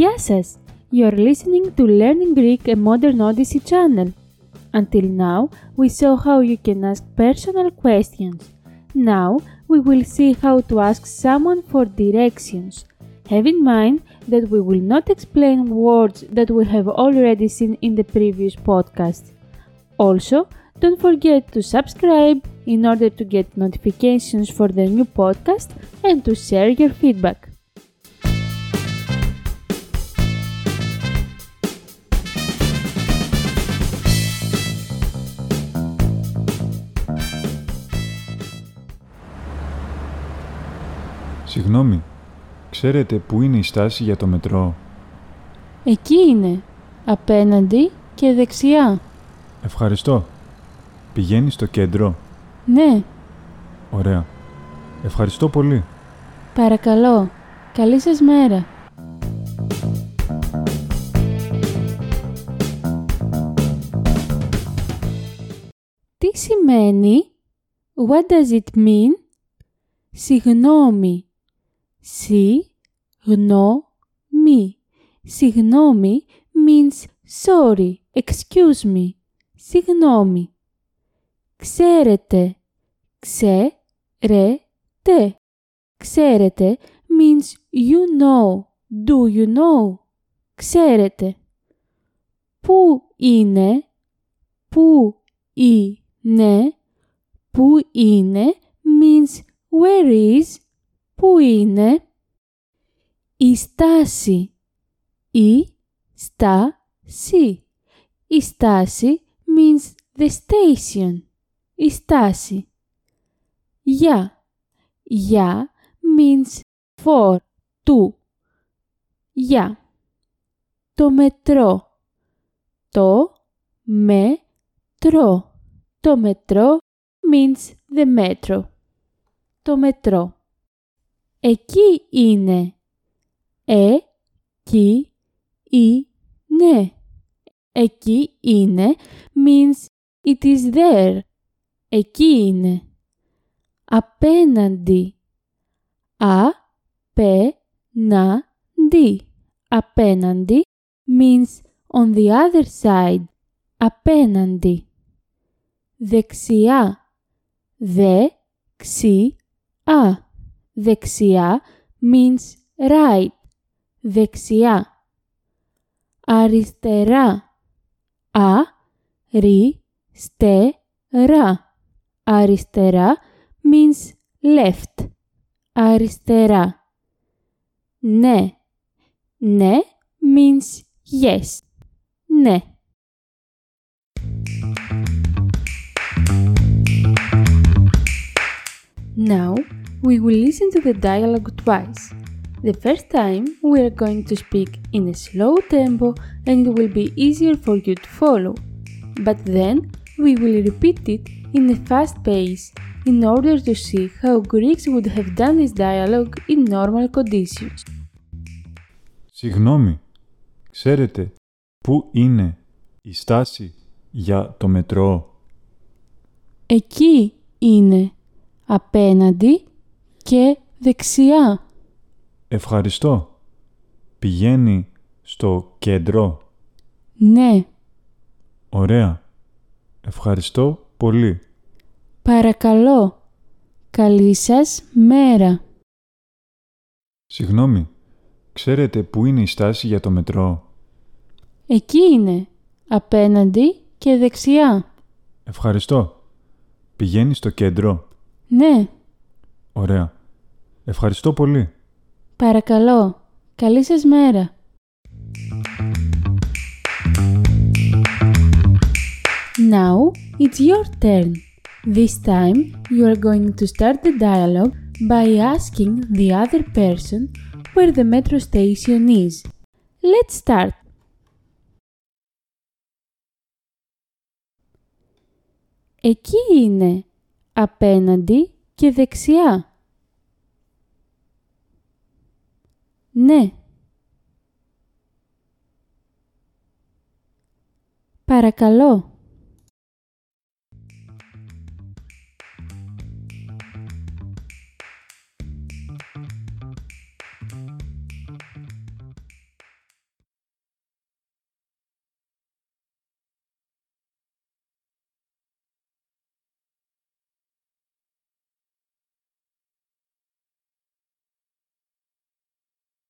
Γεια σας! You're listening to Learning Greek a Modern Odyssey channel. Until now, we saw how you can ask personal questions. Now, we will see how to ask someone for directions. Have in mind that we will not explain words that we have already seen in the previous podcast. Also, don't forget to subscribe in order to get notifications for the new podcast and to share your feedback. Συγγνώμη, ξέρετε πού είναι η στάση για το μετρό; Εκεί είναι, απέναντι και δεξιά. Ευχαριστώ. Πηγαίνει στο κέντρο; Ναι, Ωραία. Ευχαριστώ πολύ. παρακαλώ. Καλή σας μέρα. Τι σημαίνει What does it mean? Συγνώμη. Συγνώμη. Συγνώμη means sorry, excuse me. Συγνώμη. Ξέρετε. Ξέρετε. Ξέρετε means you know. Do you know? Ξέρετε. Πού είναι; Πού είναι; Πού είναι means where is; Πού είναι. Η στάση. Η στάση. Η στάση means the station. Η στάση. Για. Για means for, to. Για. Το μετρό. Το μετρό. Το μετρό means the metro. Το μετρό. Εκεί είναι. Εκεί είναι. Εκεί είναι means it is there. Εκεί είναι. Απέναντι. Απέναντι. Απέναντι means on the other side. Απέναντι. Δεξιά. Δεξιά. Δεξιά means right. Δεξιά. Αριστερά. Αριστερά. Αριστερά means left. Αριστερά. Ναι. Ναι means yes. Ναι. Now we will listen to the dialogue twice. The first time we are going to speak in a slow tempo and it will be easier for you to follow. But then we will repeat it in a fast pace in order to see how Greeks would have done this dialogue in normal conditions. Συγγνώμη, ξέρετε πού είναι η στάση για το μετρό. Εκεί είναι απέναντι και δεξιά. Ευχαριστώ. Πηγαίνει στο κέντρο. Ναι, Ωραία. Ευχαριστώ πολύ. παρακαλώ. Καλή σας μέρα. Συγγνώμη, ξέρετε πού είναι η στάση για το μετρό; Εκεί είναι απέναντι και δεξιά. Ευχαριστώ. Πηγαίνει στο κέντρο. Ναι, Ωραία. Ευχαριστώ πολύ. παρακαλώ. Καλή σας μέρα. Now it's your turn. This time you are going to start the dialogue by asking the other person where the metro station is. Let's start. Εκεί είναι, απέναντι και δεξιά. Ναι. Παρακαλώ.